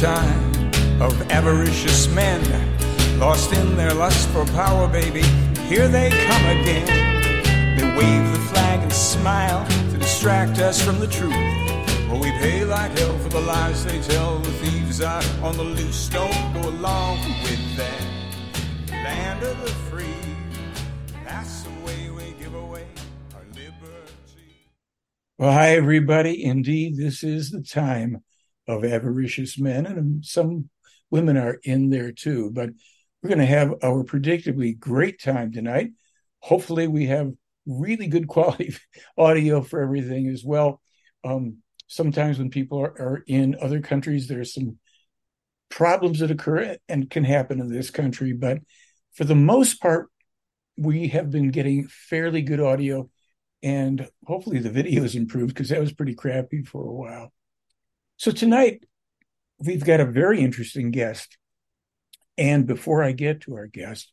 time of avaricious men, lost in their lust for power, baby. Here they come again. They wave the flag and smile to distract us from the truth. But we pay like hell for the lies they tell. The thieves are on the loose. Don't go along with that. Land of the free. That's the way we give away our liberty. Well, hi, everybody. Indeed, this is the time of avaricious men, and some women are in there too. But we're going to have our predictably great time tonight. Hopefully, we have really good quality audio for everything as well. Um, sometimes when people are, are in other countries, there's some problems that occur and can happen in this country. But for the most part, we have been getting fairly good audio, and hopefully the video has improved because that was pretty crappy for a while. So tonight, we've got a very interesting guest. And before I get to our guest,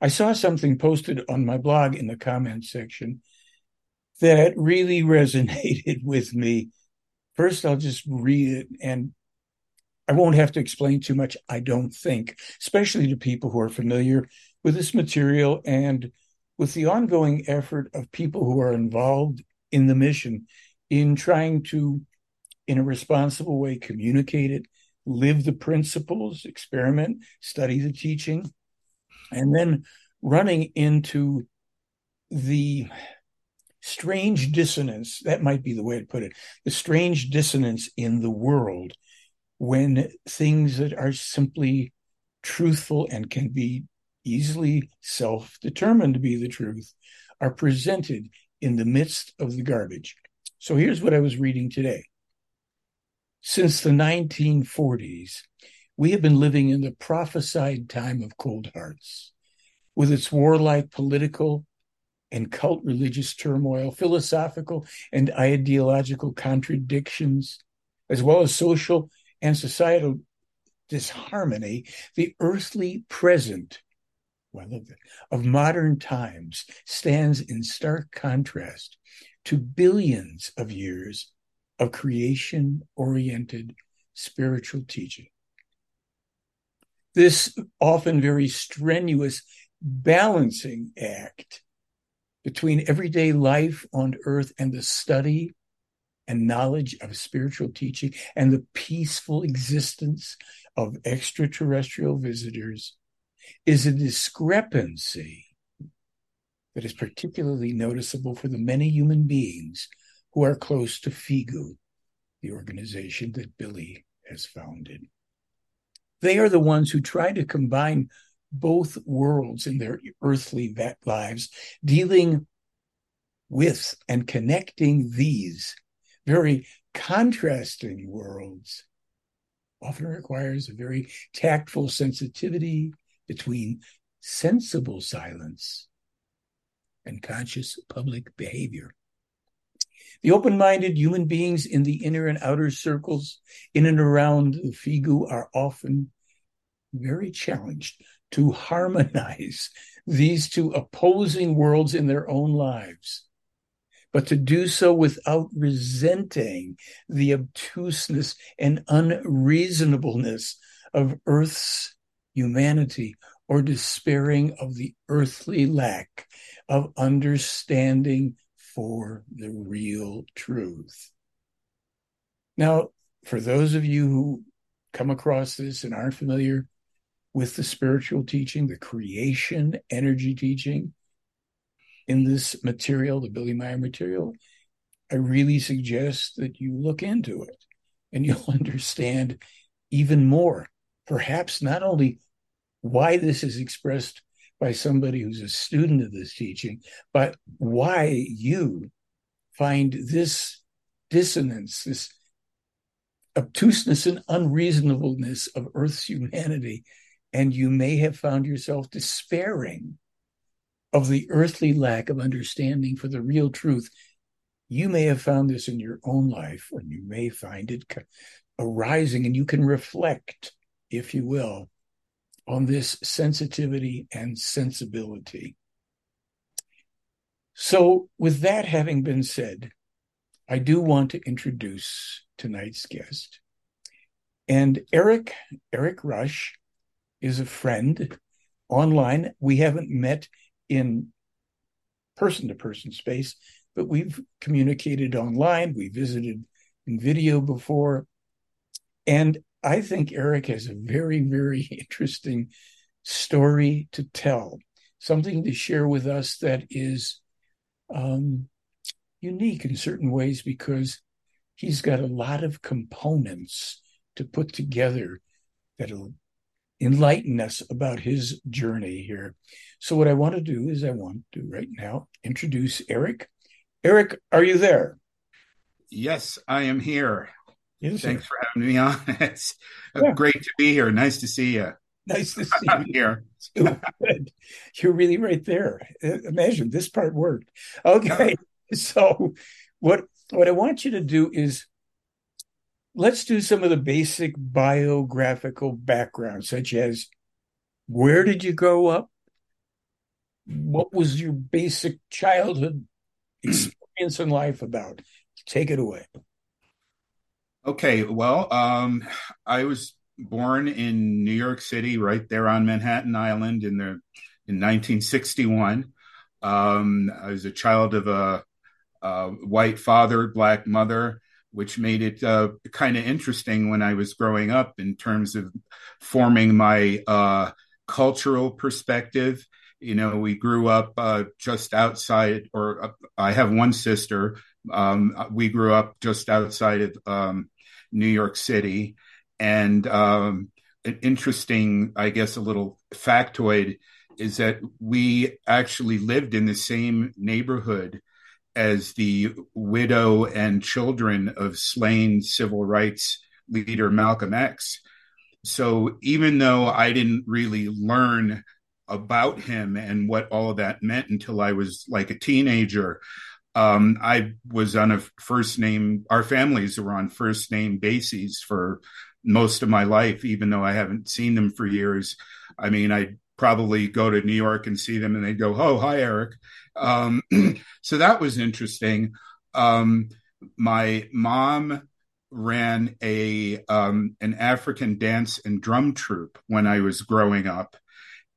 I saw something posted on my blog in the comments section that really resonated with me. First, I'll just read it, and I won't have to explain too much, I don't think, especially to people who are familiar with this material and with the ongoing effort of people who are involved in the mission in trying to, in a responsible way, communicate it, live the principles, experiment, study the teaching, and then running into the strange dissonance that might be the way to put it the strange dissonance in the world when things that are simply truthful and can be easily self determined to be the truth are presented in the midst of the garbage. So here's what I was reading today. Since the 1940s, we have been living in the prophesied time of cold hearts, with its warlike political and cult religious turmoil, philosophical and ideological contradictions, as well as social and societal disharmony, the earthly present well, of modern times stands in stark contrast to billions of years of creation oriented spiritual teaching. This often very strenuous balancing act between everyday life on earth and the study and knowledge of spiritual teaching and the peaceful existence of extraterrestrial visitors is a discrepancy that is particularly noticeable for the many human beings who are close to FIGU, the organization that Billy has founded. They are the ones who try to combine both worlds in their earthly lives, dealing with and connecting these very contrasting worlds often requires a very tactful sensitivity between sensible silence and conscious public behavior. The open minded human beings in the inner and outer circles in and around the Figu are often very challenged to harmonize these two opposing worlds in their own lives. But to do so without resenting the obtuseness and unreasonableness of Earth's humanity or despairing of the earthly lack of understanding for the real truth. Now, for those of you who come across this and aren't familiar with the spiritual teaching, the creation energy teaching, in this material, the Billy Meier material, I really suggest that you look into it and you'll understand even more, perhaps not only why this is expressed by somebody who's a student of this teaching, but why you find this dissonance, this obtuseness and unreasonableness of Earth's humanity. And you may have found yourself despairing of the earthly lack of understanding for the real truth. You may have found this in your own life, and you may find it arising, and you can reflect, if you will, on this sensitivity and sensibility. So, with that having been said, I do want to introduce tonight's guest. And Erik, Erik Rush, is a friend online. We haven't met in person to person space, but we've communicated online. We visited in video before. And I think Erik has a very, very interesting story to tell, something to share with us that is um, unique in certain ways because he's got a lot of components to put together that'll enlighten us about his journey here. So, what I want to do is, I want to right now introduce Erik. Erik, are you there? Yes, I am here. Thanks for having me on. It's uh, yeah. great to be here. Nice to see you. Nice to see you here. You're really right there. Uh, imagine this part worked. Okay. So what what I want you to do is let's do some of the basic biographical background, such as where did you grow up? What was your basic childhood experience in life about? Take it away. Okay, well, um, I was born in New York City, right there on Manhattan Island in the in 1961. Um, I was a child of a, a white father, black mother, which made it uh, kind of interesting when I was growing up in terms of forming my uh, cultural perspective. You know, we grew up uh, just outside, or uh, I have one sister. Um, we grew up just outside of um, New York City. And um, an interesting, I guess, a little factoid is that we actually lived in the same neighborhood as the widow and children of slain civil rights leader Malcolm X. So even though I didn't really learn about him and what all of that meant until I was like a teenager, um, I was on a first name, our families were on first name bases for most of my life, even though I haven't seen them for years. I mean, I probably go to New York and see them and they'd go, Oh, hi, Erik. Um, so that was interesting. Um, my mom ran a um, an African dance and drum troupe when I was growing up,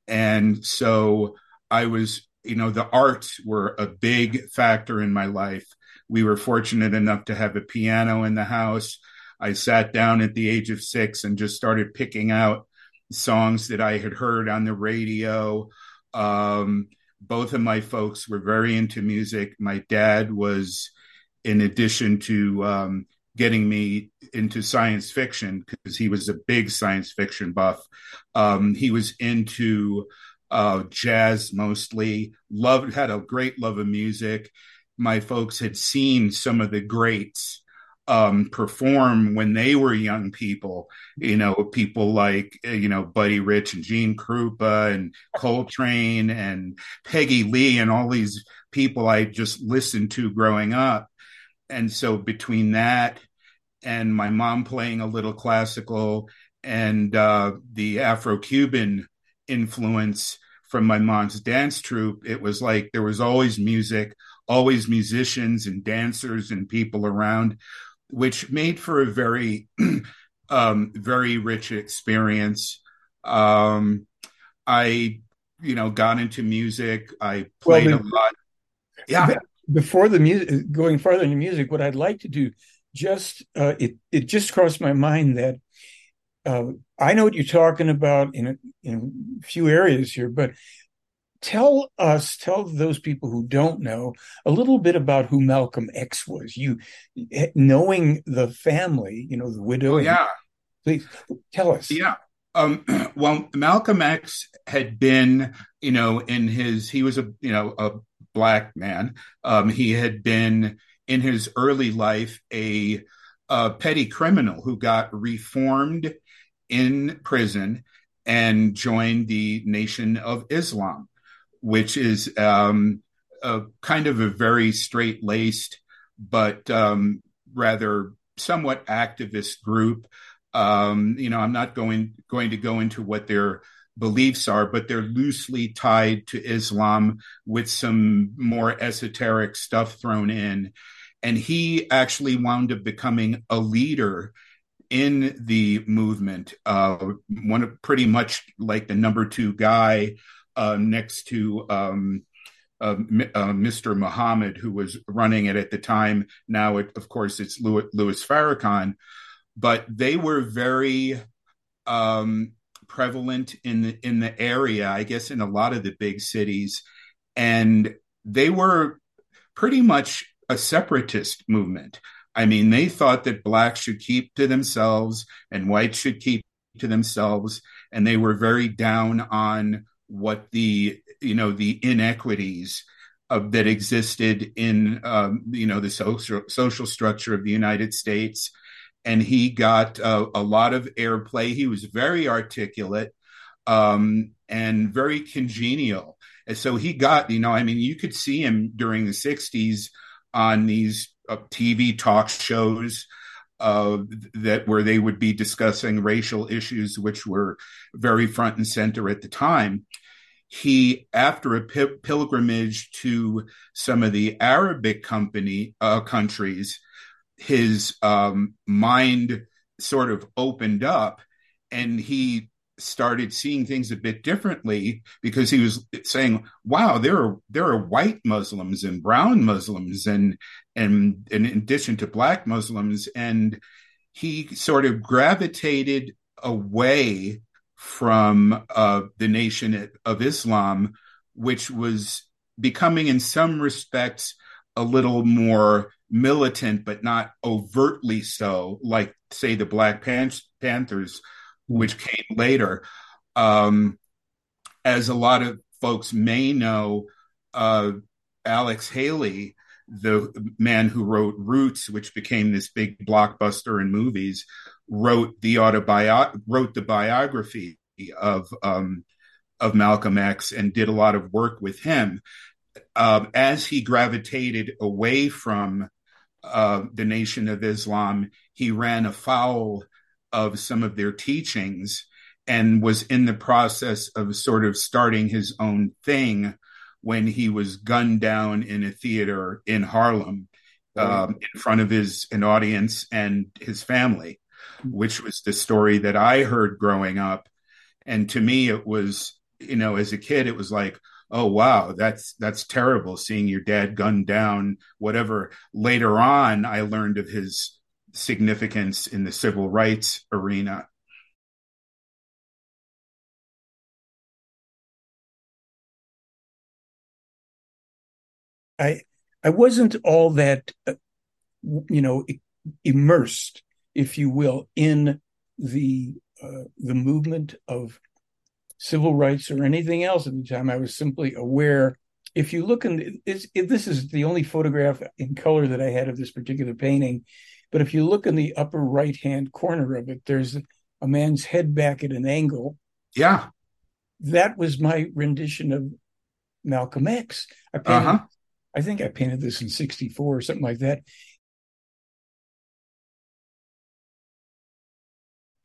and so I was you know, the arts were a big factor in my life. We were fortunate enough to have a piano in the house. I sat down at the age of six and just started picking out songs that I had heard on the radio. Um, both of my folks were very into music. My dad was, in addition to um, getting me into science fiction, because he was a big science fiction buff, um, he was into uh, jazz mostly. Loved had a great love of music. My folks had seen some of the greats um, perform when they were young people. You know, people like you know Buddy Rich and Gene Krupa and Coltrane and Peggy Lee and all these people I just listened to growing up. And so between that and my mom playing a little classical and uh, the Afro Cuban influence from my mom's dance troupe, it was like there was always music, always musicians and dancers and people around, which made for a very, um, very rich experience. Um, I, you know, got into music. I played well, a lot. Yeah. Before the music, going farther into music, what I'd like to do, just uh, it it just crossed my mind that uh, I know what you're talking about in a, in a few areas here, but tell us, tell those people who don't know a little bit about who Malcolm X was. You knowing the family, you know, the widow. Oh, yeah. Please tell us. Yeah. Um, well, Malcolm X had been, you know, in his, he was a, you know, a black man. Um, he had been in his early life a, a petty criminal who got reformed in prison and joined the Nation of Islam, which is um, a kind of a very straight laced but um, rather somewhat activist group. Um, you know, I'm not going going to go into what their beliefs are, but they're loosely tied to Islam with some more esoteric stuff thrown in. And he actually wound up becoming a leader in the movement. Uh, one pretty much like the number two guy uh, next to um, uh, Mr. Uh, Muhammad, who was running it at the time. Now, it, of course, it's Louis, Louis Farrakhan, but they were very um, prevalent in the in the area. I guess in a lot of the big cities, and they were pretty much a separatist movement. I mean, they thought that blacks should keep to themselves and whites should keep to themselves, and they were very down on what the you know the inequities of, that existed in um, you know the social social structure of the United States. And he got uh, a lot of airplay. He was very articulate um, and very congenial. And so he got, you know, I mean, you could see him during the 60s on these TV talk shows uh, that where they would be discussing racial issues, which were very front and center at the time. He, after a p- pilgrimage to some of the Arabic company uh, countries, his um, mind sort of opened up, and he started seeing things a bit differently because he was saying, "Wow, there are there are white Muslims and brown Muslims and and, and in addition to black Muslims," and he sort of gravitated away from uh, the nation of Islam, which was becoming, in some respects, a little more militant, but not overtly so, like say the Black Pan- Panthers which came later. Um, as a lot of folks may know, uh, Alex Haley, the man who wrote Roots, which became this big blockbuster in movies, wrote the autobio- wrote the biography of um, of Malcolm X and did a lot of work with him. Um, as he gravitated away from uh, the Nation of Islam, he ran afoul of some of their teachings and was in the process of sort of starting his own thing when he was gunned down in a theater in Harlem um, in front of his an audience and his family, which was the story that I heard growing up. And to me, it was you know as a kid, it was like, oh wow, that's that's terrible seeing your dad gunned down. Whatever. Later on, I learned of his significance in the civil rights arena. I I wasn't all that uh, you know immersed, if you will, in the uh, the movement of civil rights or anything else at the time. I was simply aware. If you look in, this is the only photograph in color that I had of this particular painting. But if you look in the upper right hand corner of it, there's a man's head back at an angle. Yeah. That was my rendition of Malcolm X. I painted, uh-huh. I think I painted this in 64 or something like that.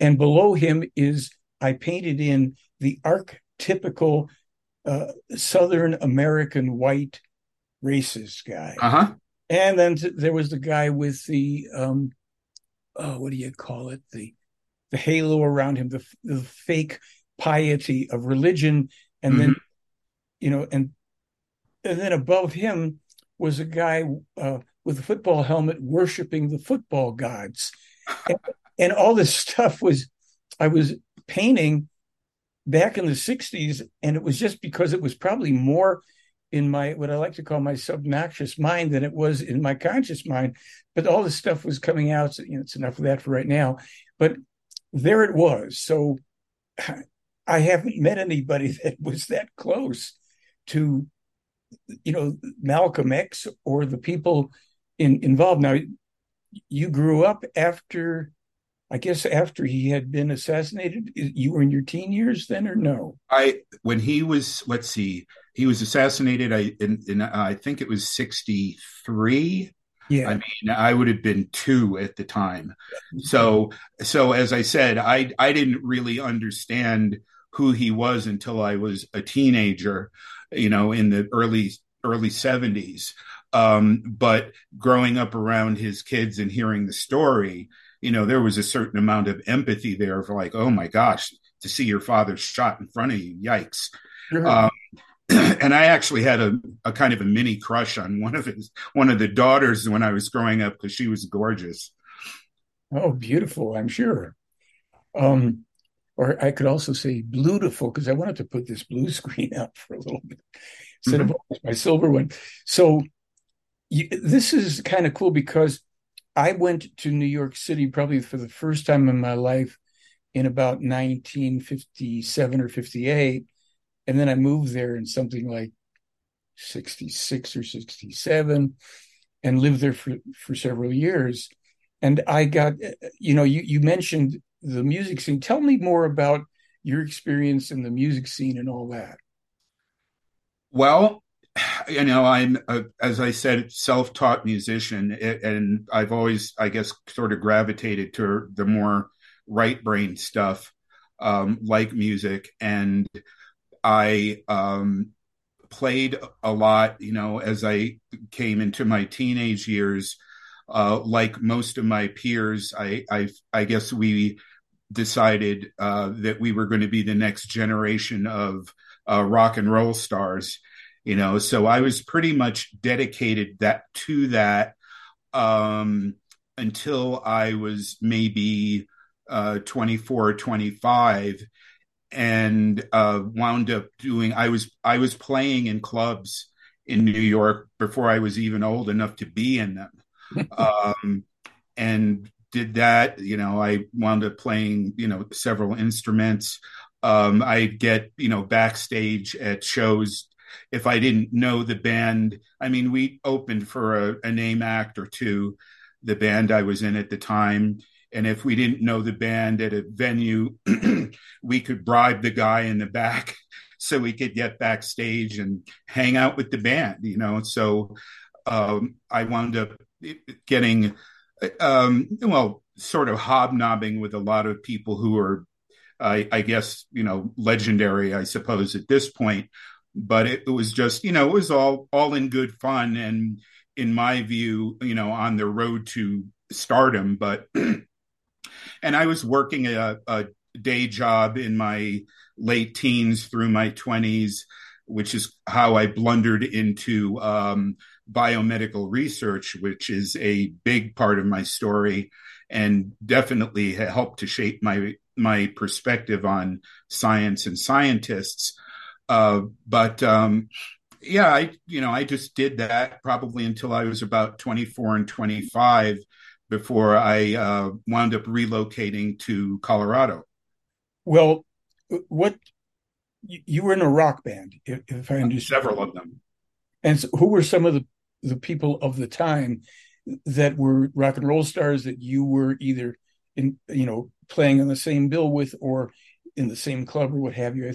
And below him is I painted in the archetypical uh, Southern American white racist guy. Uh-huh. And then t- there was the guy with the um, oh, what do you call it? The the halo around him, the the fake piety of religion, and mm-hmm. then you know, and and then above him was a guy uh, with a football helmet worshiping the football gods, and, and all this stuff was I was painting back in the 60s and it was just because it was probably more in my what I like to call my subconscious mind than it was in my conscious mind. But all this stuff was coming out. So, you know, it's enough of that for right now. But there it was. So I haven't met anybody that was that close to, you know, Malcolm X or the people in, involved. Now, you grew up after, I guess, after he had been assassinated. You were in your teen years then, or no? I when he was. Let's see he was assassinated. I in, in I think it was sixty three. Yeah. I mean, I would have been two at the time. So, so as I said, I I didn't really understand who he was until I was a teenager, you know, in the early early seventies. Um, but growing up around his kids and hearing the story, you know, there was a certain amount of empathy there for like, oh my gosh, to see your father shot in front of you, yikes. Um, and I actually had a, a kind of a mini crush on one of his one of the daughters when I was growing up because she was gorgeous. Oh, beautiful! I'm sure. Um, or I could also say beautiful because I wanted to put this blue screen up for a little bit instead mm-hmm. of my silver one. So you, this is kind of cool because I went to New York City probably for the first time in my life in about 1957 or 58 and then I moved there in something like 66 or 67 and lived there for, for several years. And I got, you know, you, you mentioned the music scene. Tell me more about your experience in the music scene and all that. Well, you know, I'm, a, as I said, self taught musician, and I've always, I guess, sort of gravitated to the more right brain stuff, um, like music. And I um, played a lot, you know, as I came into my teenage years. Uh, like most of my peers, I, I, I guess we decided uh, that we were going to be the next generation of uh, rock and roll stars. You know, so I was pretty much dedicated that to that um, until I was maybe uh, 24 or 25 and uh, wound up doing. I was I was playing in clubs in New York before I was even old enough to be in them, um, and did that. You know, I wound up playing you know several instruments. Um, I'd get you know backstage at shows if I didn't know the band. I mean, we opened for a, a name act or two. The band I was in at the time, and if we didn't know the band at a venue, we could bribe the guy in the back so we could get backstage and hang out with the band, you know. So um, I wound up getting, um, well, sort of hobnobbing with a lot of people who are, I, I guess, you know, legendary, I suppose, at this point. But it, it was just, you know, it was all all in good fun and, in my view, you know, on the road to stardom. But and I was working a, a day job in my late teens through my 20s, which is how I blundered into um, biomedical research, which is a big part of my story and definitely helped to shape my my perspective on science and scientists. Uh, but um, yeah, I you know I just did that probably until I was about 24 and 25 before I uh, wound up relocating to Colorado. Well, what you were in a rock band, if I understand. Several of them. And so who were some of the the people of the time that were rock and roll stars that you were either in you know playing on the same bill with or in the same club or what have you?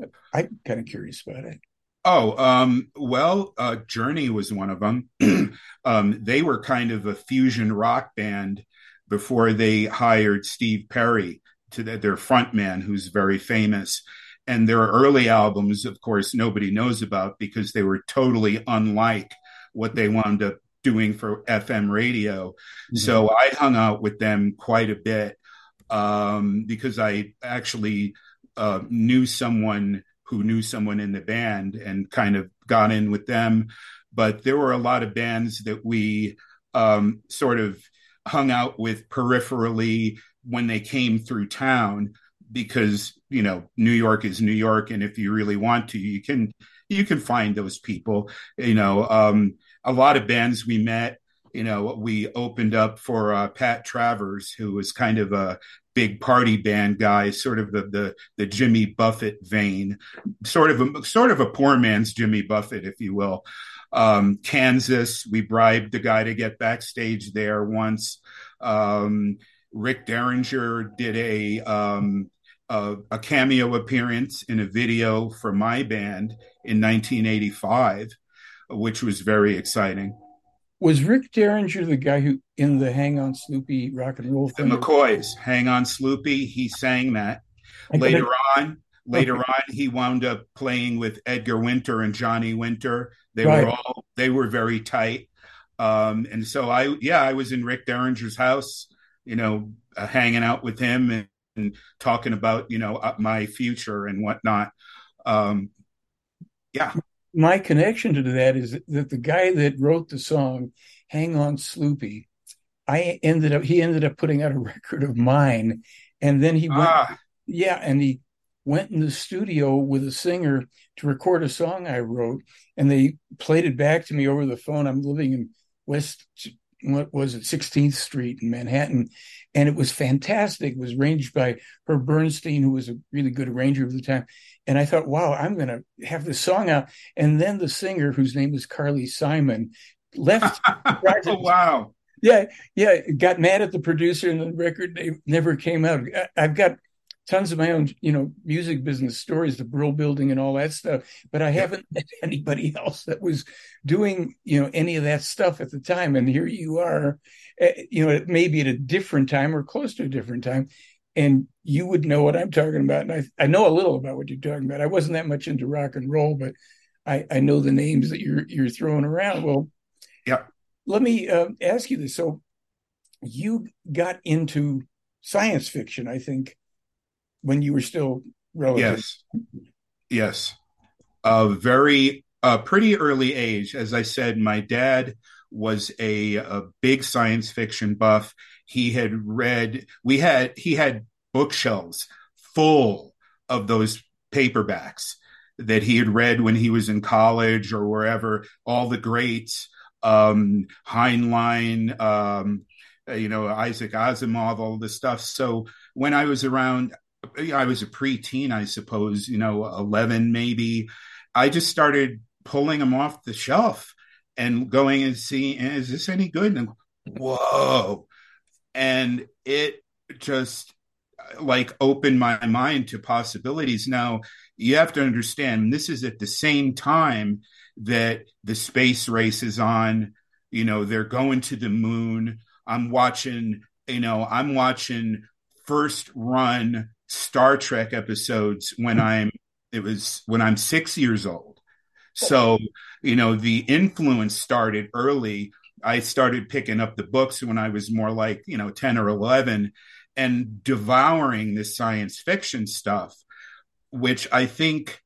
I, I'm kind of curious about it. Oh, um, well, uh, Journey was one of them. um, they were kind of a fusion rock band before they hired Steve Perry to the, their frontman, who's very famous. And their early albums, of course, nobody knows about because they were totally unlike what they wound up doing for FM radio. Mm-hmm. So I hung out with them quite a bit um, because I actually uh, knew someone who knew someone in the band and kind of got in with them. But there were a lot of bands that we um, sort of hung out with peripherally when they came through town because you know New York is New York, and if you really want to, you can you can find those people. You know, um, a lot of bands we met. You know, we opened up for uh, Pat Travers, who was kind of a big party band guy, sort of the the, the Jimmy Buffett vein, sort of a sort of a poor man's Jimmy Buffett, if you will. Um, Kansas, we bribed the guy to get backstage there once. Um, Rick Derringer did a, um, a, a cameo appearance in a video for my band in 1985, which was very exciting. Was Rick Derringer the guy who in the Hang On Sloopy rock and roll thing? The McCoys, Hang On Sloopy, he sang that. Later on, later okay. on, he wound up playing with Edgar Winter and Johnny Winter. They right. were all they were very tight. Um, and so I yeah, I was in Rick Derringer's house you know, uh, hanging out with him and, and, talking about, you know, uh, my future and whatnot. Um, yeah. My connection to that is that the guy that wrote the song, Hang On Sloopy, I ended up, he ended up putting out a record of mine. And then he went, ah. yeah, and he went in the studio with a singer to record a song I wrote, and they played it back to me over the phone. I'm living in West, what was it, 16th Street in Manhattan, and it was fantastic. It was arranged by Herb Bernstein, who was a really good arranger of the time. And I thought, wow, I'm going to have this song out. And then the singer, whose name is Carly Simon, left. oh, wow. Yeah, yeah, got mad at the producer, and the record they never came out. I've got tons of my own, you know, music business stories, the Brill Building and all that stuff. But I haven't met anybody else that was doing, you know, any of that stuff at the time. And here you are, eh, you know, maybe at a different time or close to a different time. And you would know what I'm talking about. And I, I know a little about what you're talking about. I wasn't that much into rock and roll, but I, I know the names that you're you're throwing around. Well, yeah. Let me uh, ask you this. So you got into science fiction, I think, when you were still relative. Yes. Yes. A very uh, pretty early age. As I said, my dad was a, a big science fiction buff. He had read, we had, he had bookshelves full of those paperbacks that he had read when he was in college or wherever, all the greats, um, Heinlein, um, you know, Isaac Asimov, all this stuff. So when I was around, I was a preteen, I suppose, you know, 11 maybe. I just started pulling them off the shelf and going and seeing, is this any good? And whoa. And it just like opened my mind to possibilities. Now, you have to understand, this is at the same time that the space race is on. You know, they're going to the moon. I'm watching, you know, I'm watching first run Star Trek episodes when I'm it was when I'm 6 years old. So, you know, the influence started early. I started picking up the books when I was more like, you know, 10 or 11 and devouring this science fiction stuff, which I think,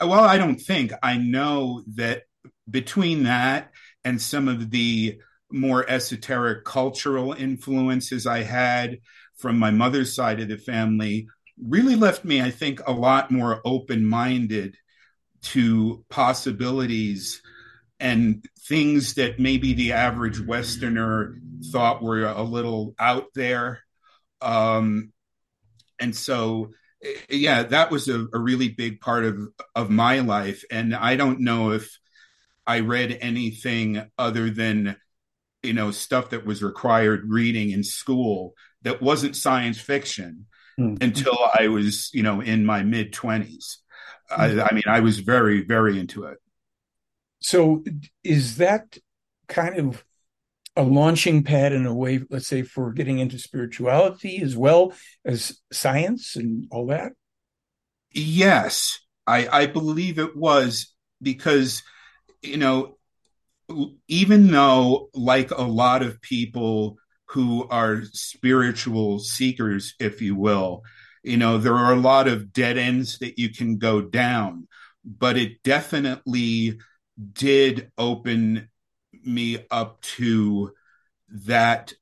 well, I don't think, I know that between that and some of the more esoteric cultural influences I had from my mother's side of the family, really left me, I think, a lot more open minded to possibilities and things that maybe the average Westerner thought were a little out there. Um, and so, yeah, that was a, a really big part of, of my life. And I don't know if I read anything other than, you know, stuff that was required reading in school that wasn't science fiction mm-hmm. until I was, you know, in my mid 20s. Mm-hmm. I, I mean, I was very, very into it. So, is that kind of a launching pad in a way, let's say, for getting into spirituality as well as science and all that? Yes, I, I believe it was because, you know, even though, like a lot of people who are spiritual seekers, if you will. You know, there are a lot of dead ends that you can go down, but it definitely did open me up to that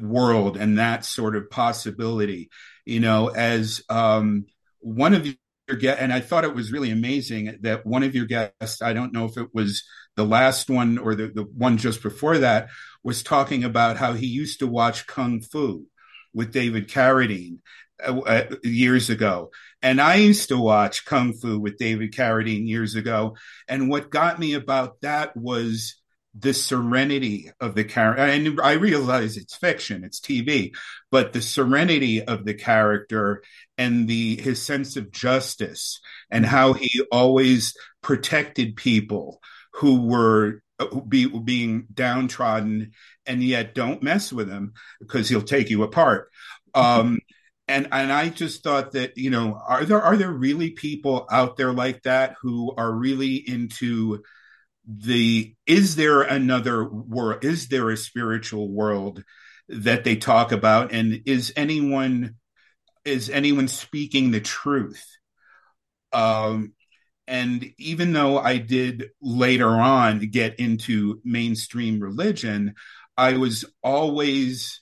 world and that sort of possibility. You know, as um, one of your guests, and I thought it was really amazing that one of your guests, I don't know if it was the last one or the, the one just before that, was talking about how he used to watch Kung Fu with David Carradine uh, uh, years ago. And I used to watch Kung Fu with David Carradine years ago. And what got me about that was the serenity of the character. And I realize it's fiction, it's TV, but the serenity of the character and the his sense of justice and how he always protected people who were be, being downtrodden and yet don't mess with him because he'll take you apart. Um, and and I just thought that you know are there are there really people out there like that who are really into the is there another world is there a spiritual world that they talk about? And is anyone is anyone speaking the truth? Um and even though i did later on get into mainstream religion i was always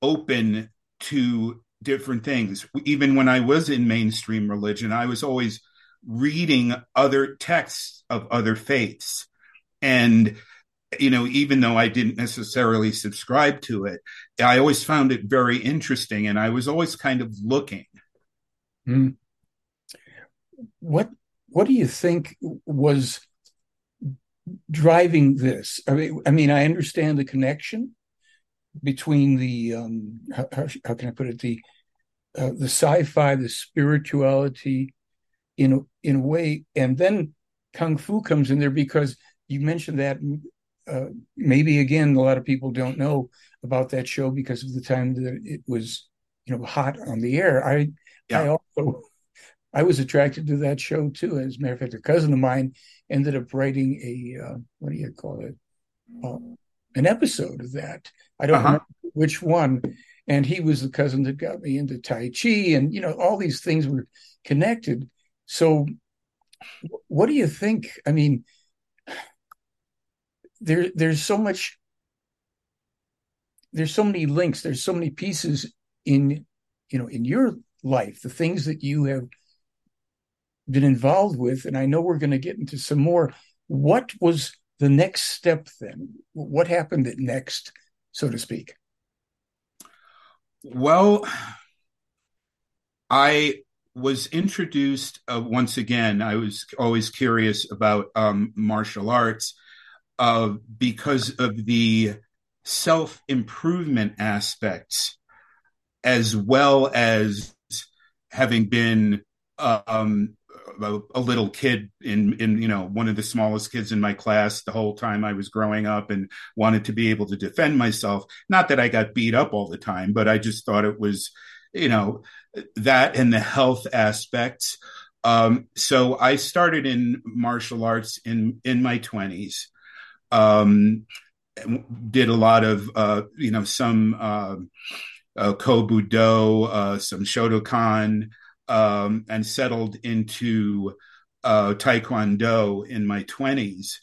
open to different things even when i was in mainstream religion i was always reading other texts of other faiths and you know, even though I didn't necessarily subscribe to it, I always found it very interesting and I was always kind of looking. Mm. What what do you think was driving this? I mean, I mean, I understand the connection between the um, how, how, can I put it the uh, the sci-fi, the spirituality, in a, in a way, and then kung fu comes in there because you mentioned that uh, maybe again a lot of people don't know about that show because of the time that it was you know hot on the air. I yeah. i also i was attracted to that show too. As a matter of fact a cousin of mine ended up writing a uh, what do you call it? Uh, an episode of that. I don't uh-huh. remember which one and he was the cousin that got me into tai chi and you know all these things were connected. So what do you think? I mean there there's so much there's so many links there's so many pieces in you know in your life the things that you have been involved with and i know we're going to get into some more. What was the next step then? What happened next so to speak well i was introduced uh, once again i was always curious about um, martial arts uh, because of the self improvement aspects, as well as having been um, a, a, little kid in in you know one of the smallest kids in my class the whole time I was growing up and wanted to be able to defend myself. Not that I got beat up all the time, but I just thought it was you know that and the health aspects. Um, so I started in martial arts in in my twenties um, did a lot of uh, you know some uh, uh, Kobudo, uh, some Shotokan, um, and settled into uh, Taekwondo in my twenties.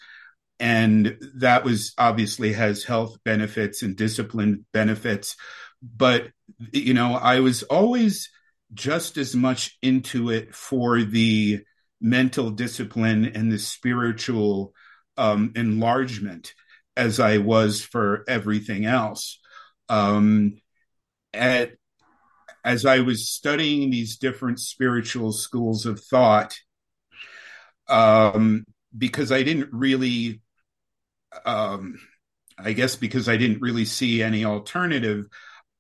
And that was obviously has health benefits and discipline benefits. But, you know, I was always just as much into it for the mental discipline and the spiritual um, enlargement as I was for everything else. Um, at, as I was studying these different spiritual schools of thought, um, because I didn't really, um, I guess, because I didn't really see any alternative,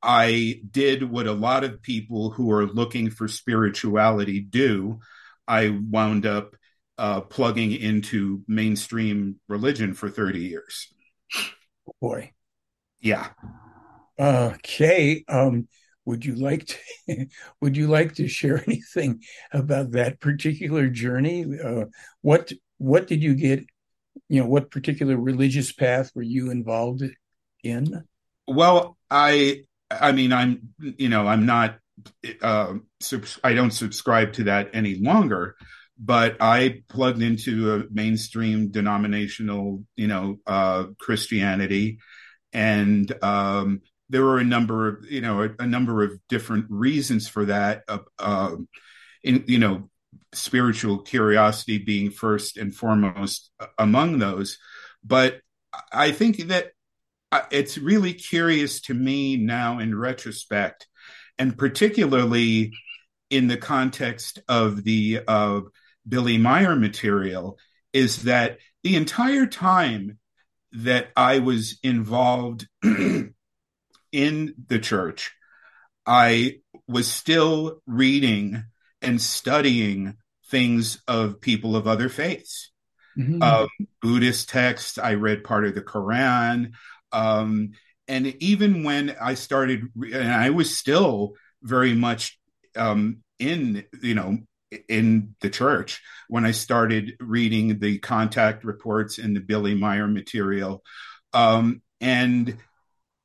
I did what a lot of people who are looking for spirituality do. I wound up uh, plugging into mainstream religion for 30 years. Boy. Yeah. Okay. Um, would you like to would you like to share anything about that particular journey? Uh, what what did you get? You know, what particular religious path were you involved in? Well, I I mean, I'm you know, I'm not uh, I don't subscribe to that any longer but I plugged into a mainstream denominational, you know, uh, Christianity, and um, there were a number of, you know, a, a number of different reasons for that. Uh, uh, in you know, spiritual curiosity being first and foremost among those, but I think that uh, it's really curious to me now in retrospect, and particularly in the context of the uh, Billy Meier material is that the entire time that I was involved in the church, I was still reading and studying things of people of other faiths. Mm-hmm. Um, Buddhist texts, I read part of the Quran. Um, and even when I started, and I was still very much um, in, you know, in the church when I started reading the contact reports and the Billy Meier material. Um, and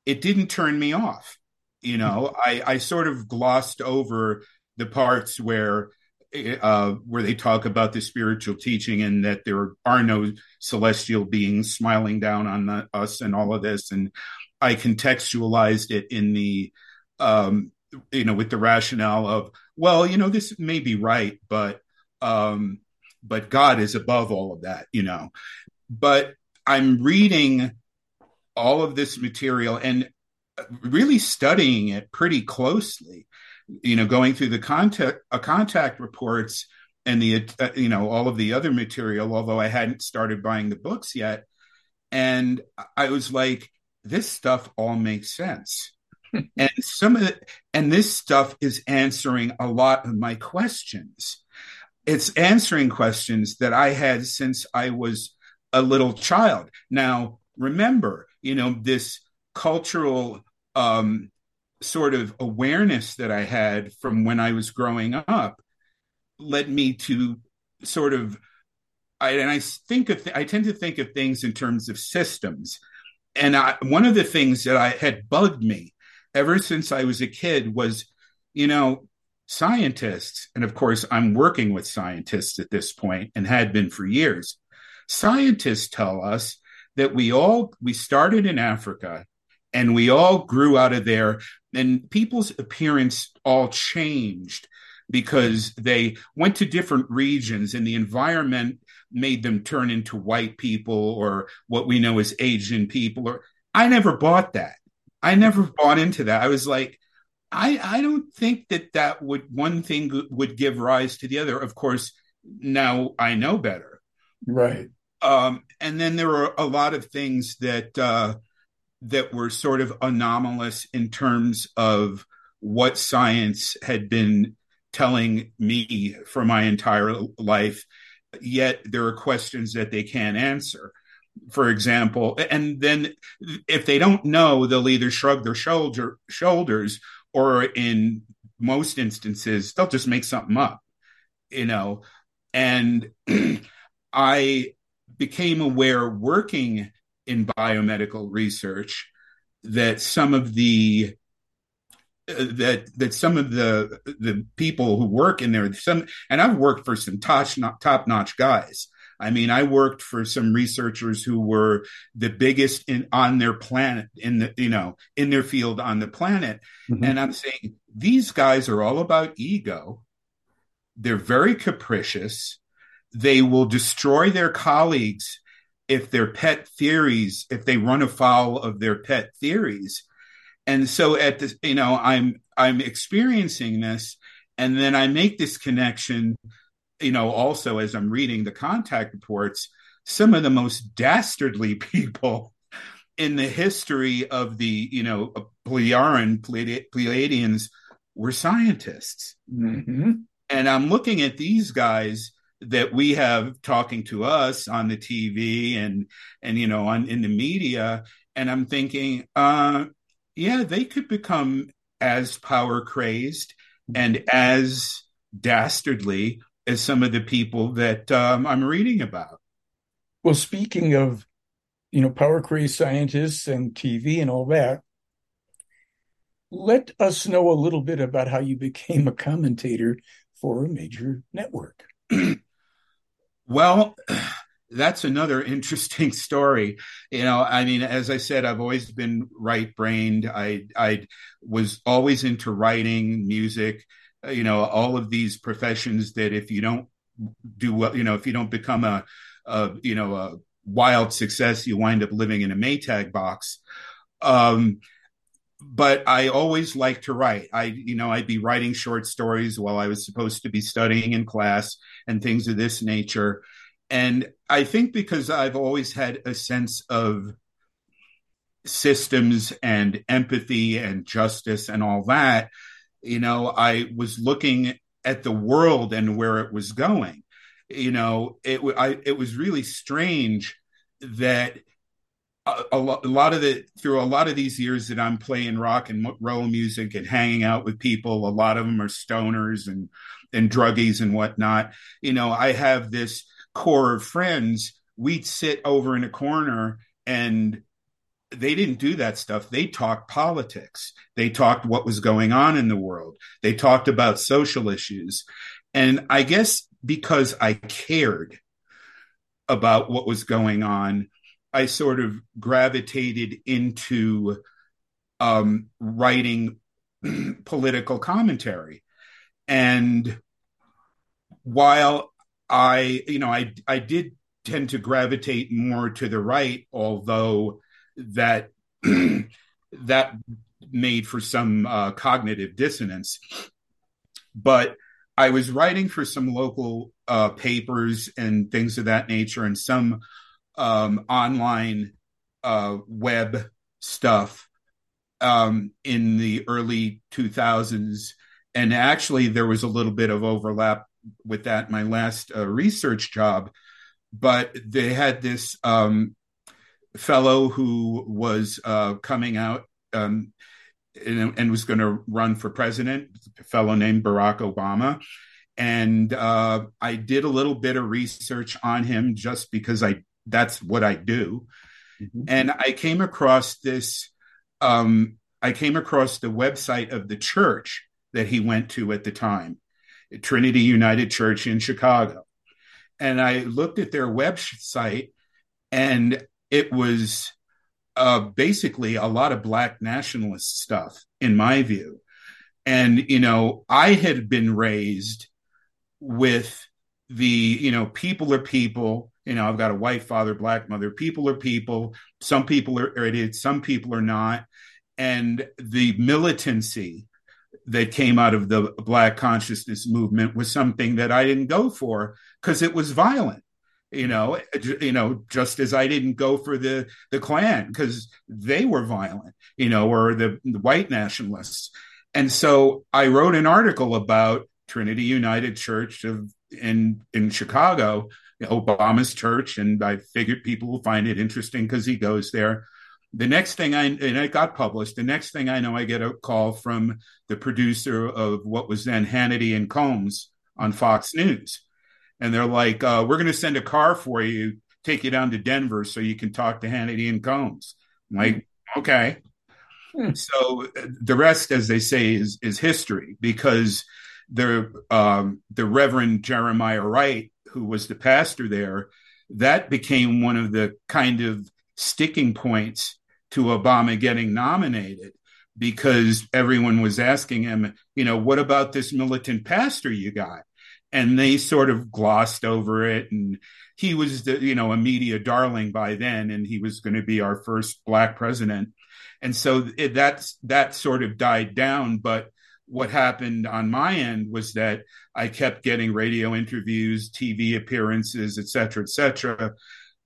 it didn't turn me off. You know, I, I sort of glossed over the parts where uh, where they talk about the spiritual teaching and that there are no celestial beings smiling down on the, us and all of this. And I contextualized it in the, um, you know, with the rationale of, well, you know, this may be right, but, um, but God is above all of that, you know. But I'm reading all of this material and really studying it pretty closely you know, going through the contact uh, contact reports and the uh, you know all of the other material, although I hadn't started buying the books yet, and I was like, this stuff all makes sense. and some of it, and this stuff is answering a lot of my questions. It's answering questions that I had since I was a little child. Now, remember, you know, this cultural um, sort of awareness that I had from when I was growing up led me to sort of I, and I think of th- I tend to think of things in terms of systems. And I, one of the things that I had bugged me ever since I was a kid was, you know, scientists, and of course I'm working with scientists at this point and had been for years. Scientists tell us that we all we started in Africa and we all grew out of there. And people's appearance all changed because they went to different regions and the environment made them turn into white people or what we know as asian people or i never bought that. I never bought into that. I was like i i don't think that that would one thing would give rise to the other. Of course now i know better. Right um and then there were a lot of things that uh that were sort of anomalous in terms of what science had been telling me for my entire life. Yet there are questions that they can't answer. For example and then if they don't know they'll either shrug their shoulder shoulders or in most instances they'll just make something up you know? And i became aware working in biomedical research that some of the uh, that that some of the the people who work in there some and I've worked for some top top notch guys. I mean, I worked for some researchers who were the biggest in on their planet in the you know in their field on the planet, mm-hmm. and I'm saying these guys are all about ego. They're very capricious. They will destroy their colleagues if their pet theories, if they run afoul of their pet theories. And so at this, you know, I'm I'm experiencing this, and then I make this connection, you know, also as I'm reading the contact reports, some of the most dastardly people in the history of the, you know, Plejaren, Pleiadians were scientists. Mm-hmm. And I'm looking at these guys that we have talking to us on the TV and and you know on in the media and I'm thinking uh yeah they could become as power crazed and as dastardly as some of the people that um, I'm reading about. Well, speaking of you know power crazed scientists and TV and all that, let us know a little bit about how you became a commentator for a major network. Well, that's another interesting story. You know, I mean, as I said, I've always been right brained. I I was always into writing, music, uh, you know, all of these professions that if you don't do well, you know, if you don't become a, a you know, a wild success, you wind up living in a Maytag box. Um, but I always liked to write. I, you know, I'd be writing short stories while I was supposed to be studying in class and things of this nature. And I think because I've always had a sense of systems and empathy and justice and all that, you know, I was looking at the world and where it was going. You know, it, I, it was really strange that a, a, lot of the through a lot of these years that I'm playing rock and roll music and hanging out with people, a lot of them are stoners and and druggies and whatnot. You know, I have this core of friends. We'd sit over in a corner and they didn't do that stuff. They talked politics. They talked what was going on in the world. They talked about social issues. And I guess because I cared about what was going on, I sort of gravitated into um, writing political commentary. And while I, you know, I I did tend to gravitate more to the right, although that that made for some uh, cognitive dissonance. But I was writing for some local uh, papers and things of that nature, and some um, online uh, web stuff um, in the early 2000s. And actually, there was a little bit of overlap with that my last uh, research job. But they had this um, fellow who was uh, coming out um, and, and, was going to run for president, a fellow named Barack Obama. And uh, I did a little bit of research on him just because I that's what I do. Mm-hmm. And I came across this. Um, I came across the website of the church that he went to at the time, Trinity United Church in Chicago. And I looked at their website, and it was uh, basically a lot of black nationalist stuff, in my view. And, you know, I had been raised with the, you know, people are people. You know, I've got a white father, black mother. People are people. Some people are idiots, some people are not. And the militancy that came out of the black consciousness movement was something that I didn't go for because it was violent you know you know just as i didn't go for the the klan because they were violent you know or the, the, white nationalists and so i wrote an article about trinity united church of in in chicago obama's church and i figured people will find it interesting because he goes there the next thing i and it got published the next thing i know i get a call from the producer of what was then hannity and Colmes on fox news and they're like, uh, "We're going to send a car for you, take you down to Denver so you can talk to Hannity and Colmes." I'm like, okay. Hmm. So the rest, as they say, is is history because the um, the Reverend Jeremiah Wright, who was the pastor there, that became one of the kind of sticking points to Obama getting nominated because everyone was asking him, you know, what about this militant pastor you got? and they sort of glossed over it. And he was the you know a media darling by then and he was going to be our first black president. And so it, that's that sort of died down. But what happened on my end was that i kept getting radio interviews tv appearances et cetera et cetera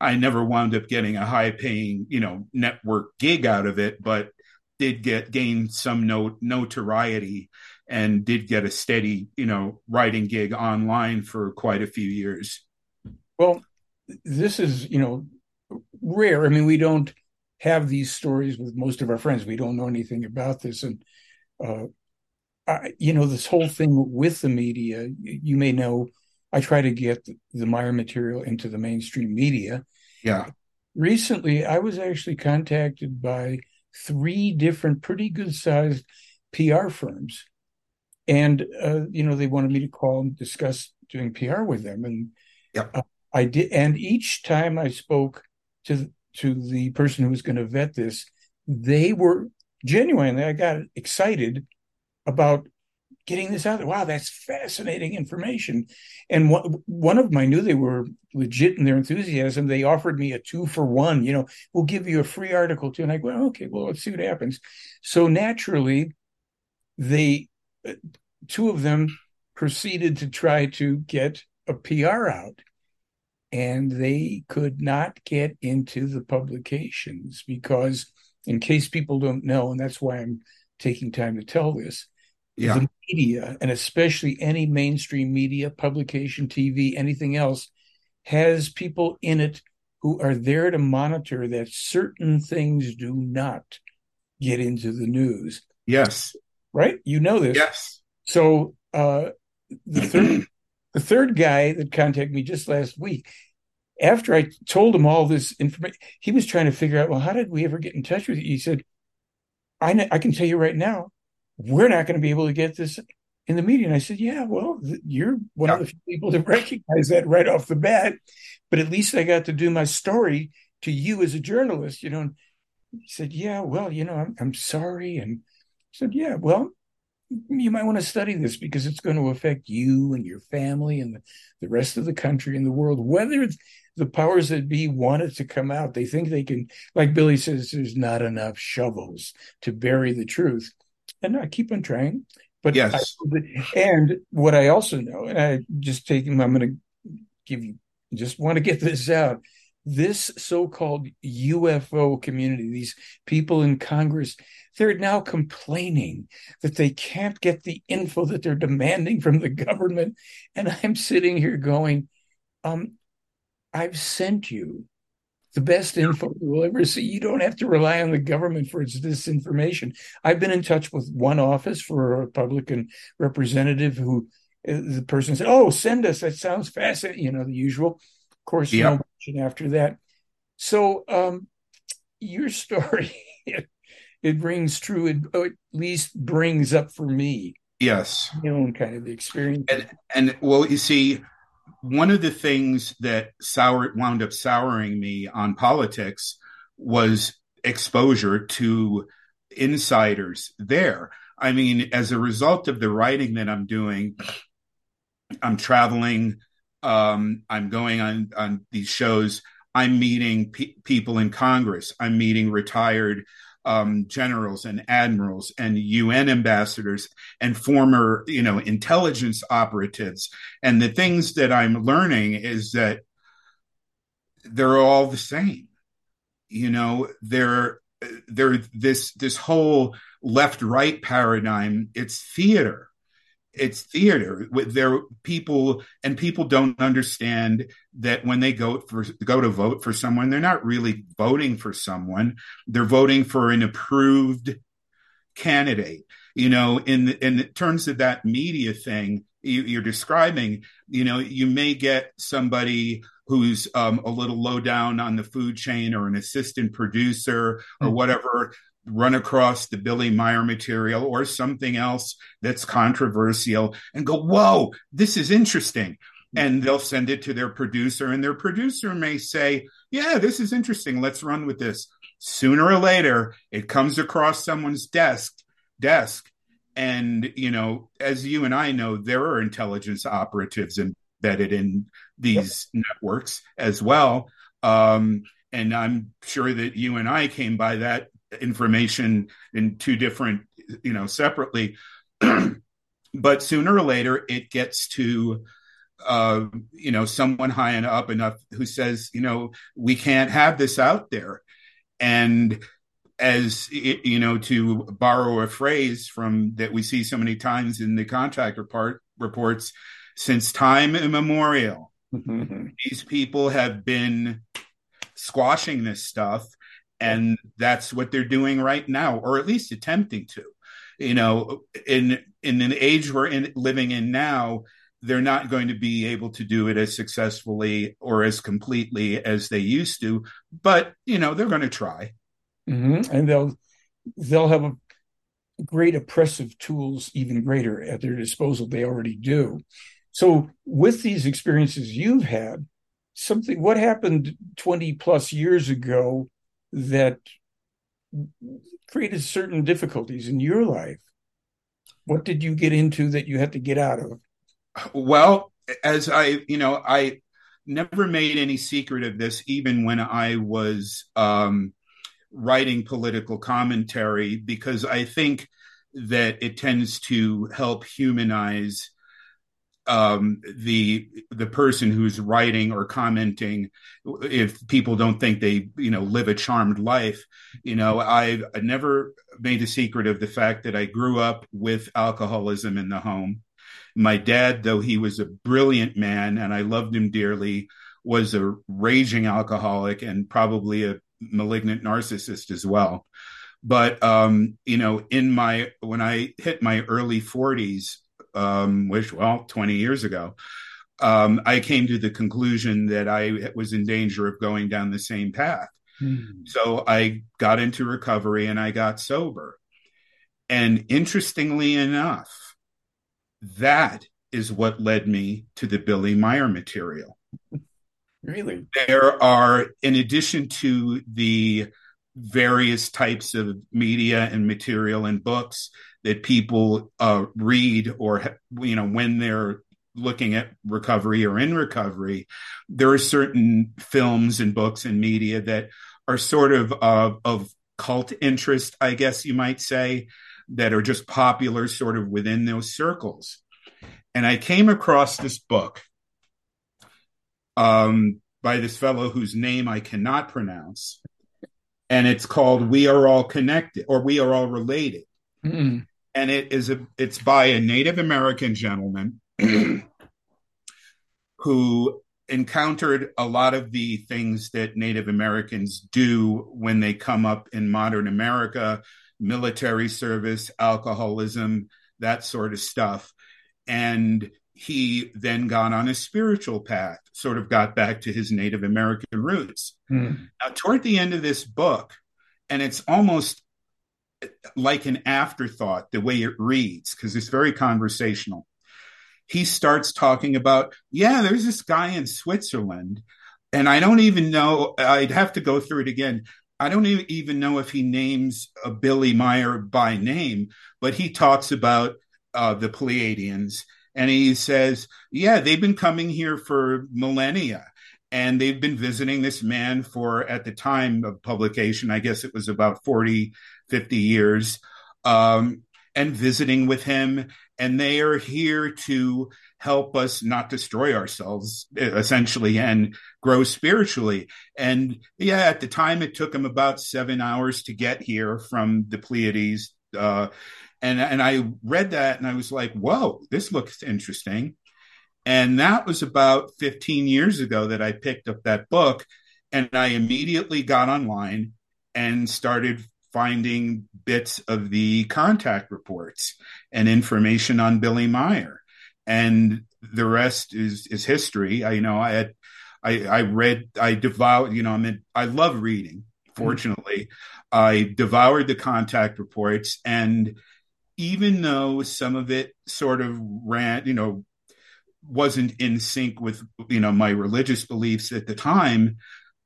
i never wound up getting a high paying you know network gig out of it but did get gain some no, notoriety and did get a steady, you know, writing gig online for quite a few years. Well, this is, you know, rare. I mean, we don't have these stories with most of our friends. We don't know anything about this. And, uh, I, you know, this whole thing with the media, you may know, I try to get the, Meier material into the mainstream media. Yeah. Recently, I was actually contacted by three different pretty good sized PR firms and uh, you know they wanted me to call and discuss doing PR with them, and yep. uh, I did. And each time I spoke to to the person who was going to vet this, they were genuinely. I got excited about getting this out there. Wow, that's fascinating information. And one, one of them, I knew they were legit in their enthusiasm. They offered me a two for one. You know, we'll give you a free article too. And I go, oh, okay, well, let's see what happens. So naturally, they uh, two of them proceeded to try to get a PR out. And they could not get into the publications because, in case people don't know, and that's why I'm taking time to tell this, yeah. the media, and especially any mainstream media, publication, TV, anything else, has people in it who are there to monitor that certain things do not get into the news. Yes. Right? You know this. Yes. So uh, the third the third guy that contacted me just last week, after I told him all this information, he was trying to figure out, well, how did we ever get in touch with you? He said, I, know, I can tell you right now, we're not going to be able to get this in the media. And I said, yeah, well, you're one yeah. of the few people to recognize that right off the bat. But at least I got to do my story to you as a journalist, you know. And he said, yeah, well, you know, I'm, I'm sorry. And I said, yeah, well, you might want to study this because it's going to affect you and your family and the, the rest of the country and the world. Whether the powers that be want it to come out, they think they can, like Billy says, there's not enough shovels to bury the truth. And I keep on trying. But yes. I, and what I also know, and I just taking, I'm going to give you, just want to get this out. This so called UFO community, these people in Congress, they're now complaining that they can't get the info that they're demanding from the government. And I'm sitting here going, um, I've sent you the best info you'll ever see. You don't have to rely on the government for its disinformation. I've been in touch with one office for a Republican representative who uh, the person said, "Oh, send us. That sounds fascinating." You know, the usual. Of course, yep. no after that. So, um, your story it rings true. It, at least brings up for me. Yes, my own kind of experience. And and well, you see, one of the things that sour wound up souring me on politics was exposure to insiders there. I mean, as a result of the writing that I'm doing, I'm traveling, um, I'm going on on these shows. I'm meeting pe- people in Congress. I'm meeting retired um, generals and admirals and UN ambassadors and former, you know, intelligence operatives. And the things that I'm learning is that they're all the same. You know, they're they're this this whole left right paradigm. It's theater it's theater. With their people and people don't understand that when they go for go to vote for someone they're not really voting for someone. They're voting for an approved candidate. You know in in terms of that media thing you, are describing you know you may get somebody who's um, a little low down on the food chain or an assistant producer or mm-hmm. whatever run across the Billy Meier material or something else that's controversial and go, whoa, this is interesting. And they'll send it to their producer, and their producer may say, yeah, this is interesting. Let's run with this. Sooner or later, it comes across someone's desk, desk. And, you know, as you and I know, there are intelligence operatives embedded in these yep. networks as well. Um, and I'm sure that you and I came by that information in two different, you know, separately. but sooner or later, it gets to, uh, you know, someone high and up enough who says, you know, we can't have this out there. And as you know, to borrow a phrase from that we see so many times in the contact report reports, since time immemorial, mm-hmm. these people have been squashing this stuff and that's what they're doing right now or at least attempting to. You know in in an age we're in living in now they're not going to be able to do it as successfully or as completely as they used to but you know they're going to try. Mm-hmm. and they'll they'll have great oppressive tools even greater at their disposal. They already do. So with these experiences you've had something what happened 20 plus years ago that created certain difficulties in your life. What did you get into that you had to get out of? Well, as I, you know, I never made any secret of this, even when I was um, writing political commentary, because I think that it tends to help humanize um, the the person who's writing or commenting if people don't think they you know live a charmed life you know I've, i never made a secret of the fact that i grew up with alcoholism in the home. My dad though he was a brilliant man and i loved him dearly was a raging alcoholic and probably a malignant narcissist as well. But um you know in my when i hit my early 40s um, which well, 20 years ago, um, I came to the conclusion that I was in danger of going down the same path. Mm. So I got into recovery and I got sober. And interestingly enough, that is what led me to the Billy Meier material. Really? There are, in addition to the various types of media and material and books that people uh, read or, you know, when they're looking at recovery or in recovery, there are certain films and books and media that are sort of uh, of cult interest, I guess you might say, that are just popular sort of within those circles. And I came across this book um, by this fellow whose name I cannot pronounce. And it's called We Are All Connected or We Are All Related. Mm-hmm. And it is a it's by a Native American gentleman who encountered a lot of the things that Native Americans do when they come up in modern America military service, alcoholism, that sort of stuff. And he then got on a spiritual path, sort of got back to his Native American roots. Mm. Now, toward the end of this book, and it's almost like an afterthought the way it reads, because it's very conversational he starts talking about, yeah, there's this guy in Switzerland. And I don't even know, I'd have to go through it again. I don't even know if he names a Billy Meier by name, but he talks about uh, the Pleiadians. And he says, yeah, they've been coming here for millennia. And they've been visiting this man for, at the time of publication, I guess it was about 40, 50 years. Um, and visiting with him. And they are here to help us not destroy ourselves, essentially, and grow spiritually. And yeah, at the time, it took him about seven hours to get here from the Pleiades. Uh, and, and I read that and I was like, whoa, this looks interesting. And that was about 15 years ago that I picked up that book. And I immediately got online and started finding bits of the contact reports and information on Billy Meier. And the rest is is history. I you know I had I, I read I devoured you know I mean I love reading. Fortunately, mm-hmm. I devoured the contact reports, and even though some of it sort of ran, you know, wasn't in sync with you know my religious beliefs at the time,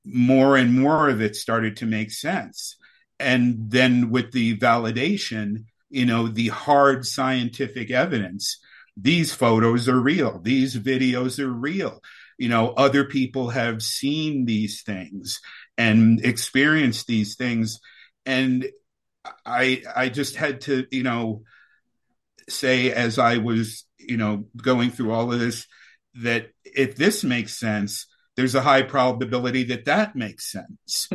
more and more of it started to make sense and then with the validation you know the hard scientific evidence these photos are real these videos are real. You know other people have seen these things and experienced these things. And i i just had to you know say as i was you know going through all of this that if this makes sense there's a high probability that that makes sense.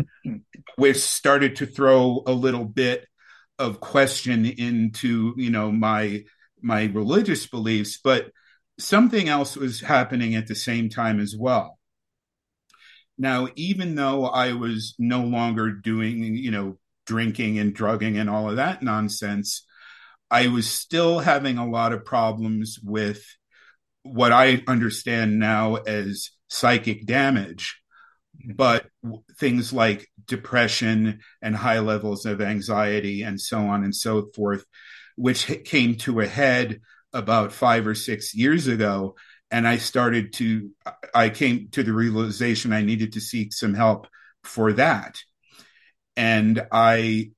we started to throw a little bit of question into, you know, my my religious beliefs, but something else was happening at the same time as well. Now, even though I was no longer doing, you know, drinking and drugging and all of that nonsense, I was still having a lot of problems with what I understand now as psychic damage, mm-hmm. but things like depression and high levels of anxiety and so on and so forth, which came to a head about five or six years ago. And I started to, I came to the realization I needed to seek some help for that. And I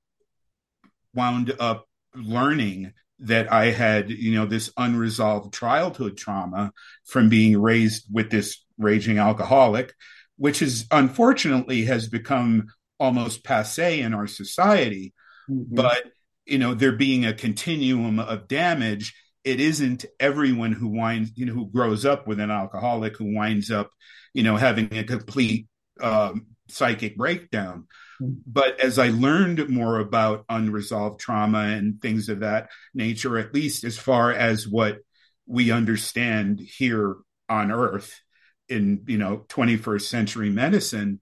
wound up learning that I had, you know, this unresolved childhood trauma from being raised with this raging alcoholic, which is unfortunately has become almost passe in our society. Mm-hmm. But, you know, there being a continuum of damage, it isn't everyone who winds, you know, who grows up with an alcoholic who winds up, you know, having a complete um, psychic breakdown. But as I learned more about unresolved trauma and things of that nature, at least as far as what we understand here on Earth in you know 21st century medicine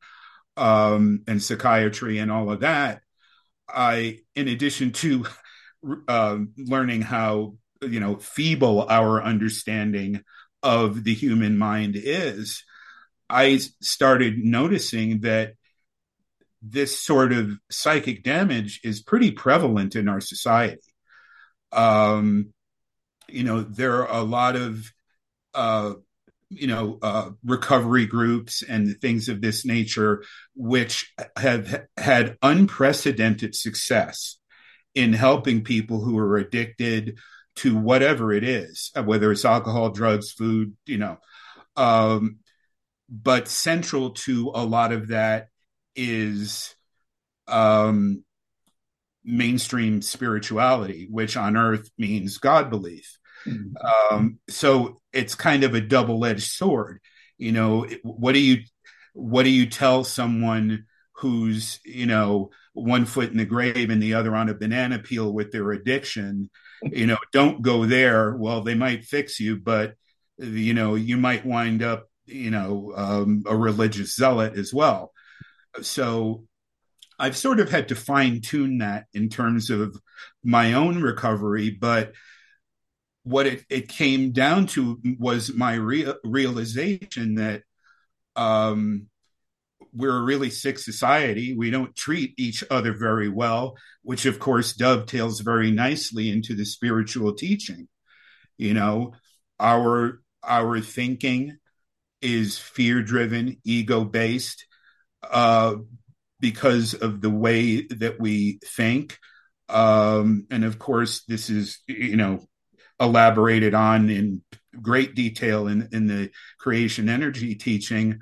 um, and psychiatry and all of that, I, in addition to uh, learning how you know feeble our understanding of the human mind is, I started noticing that this sort of psychic damage is pretty prevalent in our society. Um, you know, there are a lot of, uh, you know, uh, recovery groups and things of this nature, which have had unprecedented success in helping people who are addicted to whatever it is, whether it's alcohol, drugs, food, you know. Um, but central to a lot of that is um, mainstream spirituality, which on earth means God belief. Mm-hmm. Um, so it's kind of a double edged sword. You know, what do you what do you tell someone who's you know one foot in the grave and the other on a banana peel with their addiction? You know, don't go there. Well, they might fix you, but you know you might wind up you know um, a religious zealot as well. So I've sort of had to fine tune that in terms of my own recovery, but what it, it came down to was my real, realization that um, we're a really sick society. We don't treat each other very well, which of course dovetails very nicely into the spiritual teaching. You know, our our thinking is fear driven, ego based. Uh, because of the way that we think. Um, and of course, this is, you know, elaborated on in great detail in, in the creation energy teaching.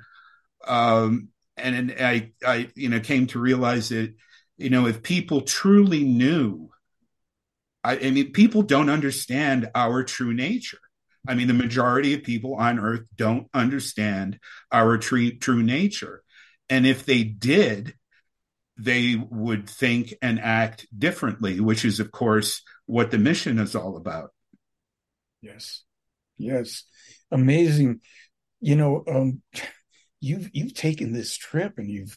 Um, and, and I, I, you know, came to realize that, you know, if people truly knew, I, I mean, people don't understand our true nature. I mean, the majority of people on earth don't understand our true, true nature. And if they did, they would think and act differently, which is, of course, what the mission is all about. Yes, yes, amazing. You know, um, you've you've taken this trip and you've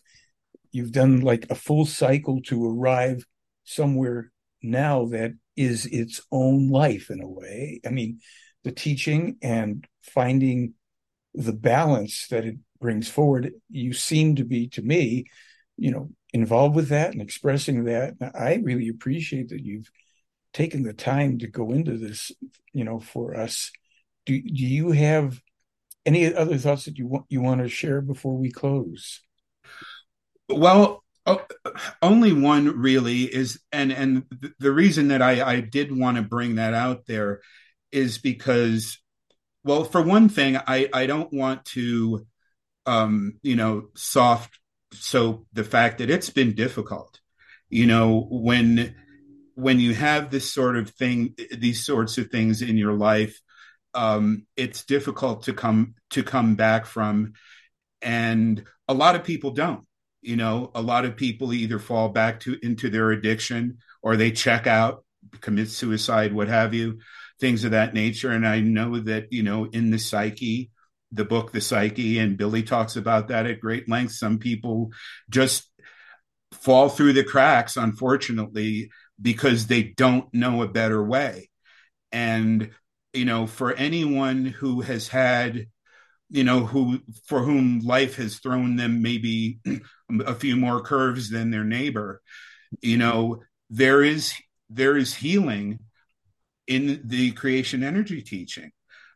you've done like a full cycle to arrive somewhere now that is its own life in a way. I mean, the teaching and finding the balance that it brings forward. You seem to be, to me, you know, involved with that and expressing that. I really appreciate that you've taken the time to go into this, you know, for us. Do do you have any other thoughts that you want you want to share before we close? Well, only one really is, and and the reason that I I did want to bring that out there is because, well, for one thing, I I don't want to, um, you know, soft soap the fact that it's been difficult, you know, when when you have this sort of thing, these sorts of things in your life, um, it's difficult to come to come back from, and a lot of people don't. You know, a lot of people either fall back to into their addiction or they check out, commit suicide, what have you, things of that nature. And I know that you know in the psyche the book The Psyche, and Billy talks about that at great length. Some people just fall through the cracks, unfortunately, because they don't know a better way. And, you know, for anyone who has had, you know, who for whom life has thrown them maybe a few more curves than their neighbor, you know, there is there is healing in the creation energy teaching.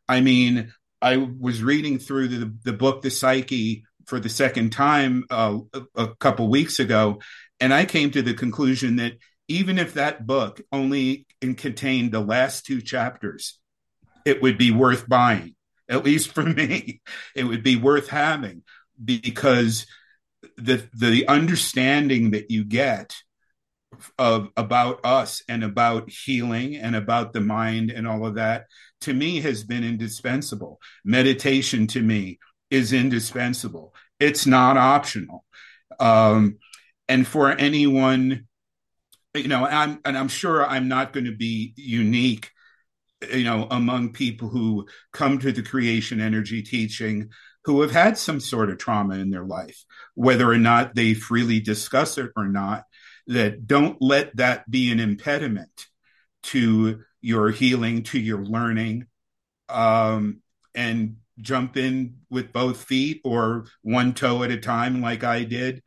I mean, I was reading through the, the book, The Psyche, for the second time uh, a, a couple weeks ago, and I came to the conclusion that even if that book only contained the last two chapters, it would be worth buying. At least for me, it would be worth having because the the understanding that you get of about us and about healing and about the mind and all of that to me has been indispensable. Meditation to me is indispensable. It's not optional. Um, and for anyone you know i'm and i'm sure i'm not going to be unique you know among people who come to the creation energy teaching who have had some sort of trauma in their life whether or not they freely discuss it or not that don't let that be an impediment to your healing, to your learning. Um, and jump in with both feet or one toe at a time, like I did.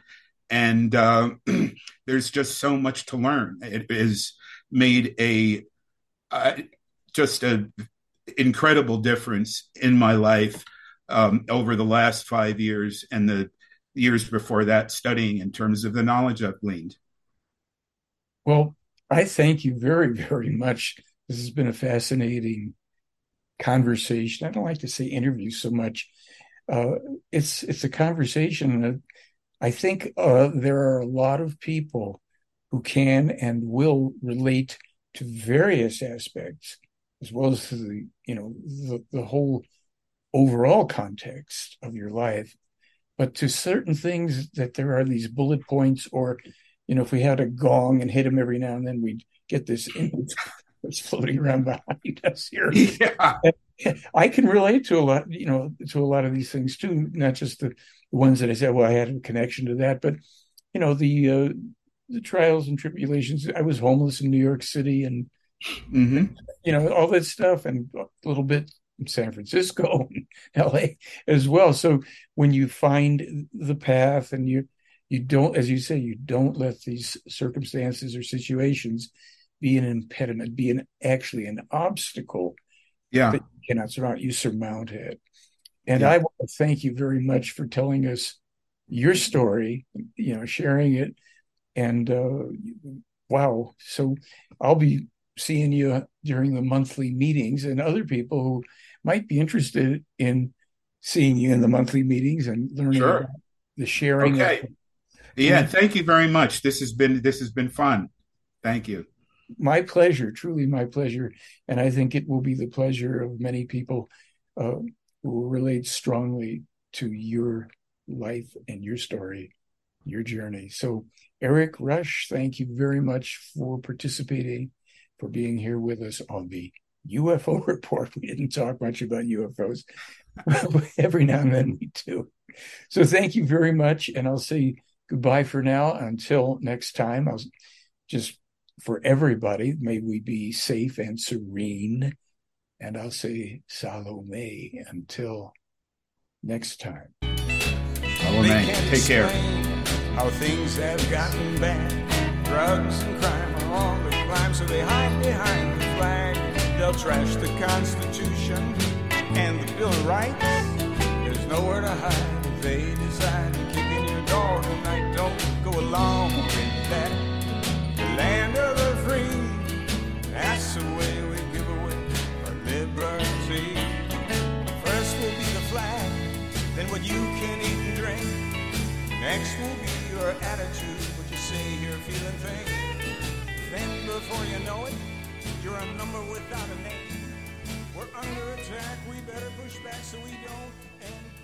And uh, there's just so much to learn. It has made a uh, just a incredible difference in my life um, over the last five years and the years before that studying in terms of the knowledge I've gleaned. Well, I thank you very, very much. This has been a fascinating conversation. I don't like to say interview so much. Uh, it's it's a conversation I think uh, there are a lot of people who can and will relate to various aspects, as well as to the you know the, the whole overall context of your life, but to certain things that there are these bullet points, or you know, if we had a gong and hit him every now and then, we'd get this image that's floating around behind us here. Yeah. I can relate to a lot, you know, to a lot of these things too, not just the ones that I said, well, I had a connection to that, but you know, the uh, the trials and tribulations. I was homeless in New York City, and mm-hmm. you know, all that stuff, and a little bit in San Francisco, and L.A. as well. So when you find the path, and you you don't, as you say, you don't let these circumstances or situations be an impediment, be an actually an obstacle yeah. that you cannot surmount. You surmount it. And yeah. I want to thank you very much for telling us your story, you know, sharing it. And uh, wow. So I'll be seeing you during the monthly meetings and other people who might be interested in seeing you in the monthly meetings and learning sure. the sharing. Okay. Yeah, thank you very much. This has been this has been fun. Thank you my pleasure, truly my pleasure. And I think it will be the pleasure of many people uh, who relate strongly to your life and your story, your journey. So, Erik Rush, thank you very much for participating, for being here with us on the UFO report. We didn't talk much about UFOs, but every now and then we do. So, thank you very much. And I'll say goodbye for now until next time. I'll just for everybody, may we be safe and serene. And I'll say Salome until next time. Salome, take care. How things have gotten bad. Drugs and crime are all the climb, so they hide behind the flag. They'll trash the Constitution and the Bill of Rights. There's nowhere to hide if they decide Along with that land of the free. That's the way we give away our liberty. First will be the flag, then what you can eat and drink. Next will be your attitude, what you say here, feeling thing. Then before you know it, you're a number without a name. We're under attack, we better push back so we don't end.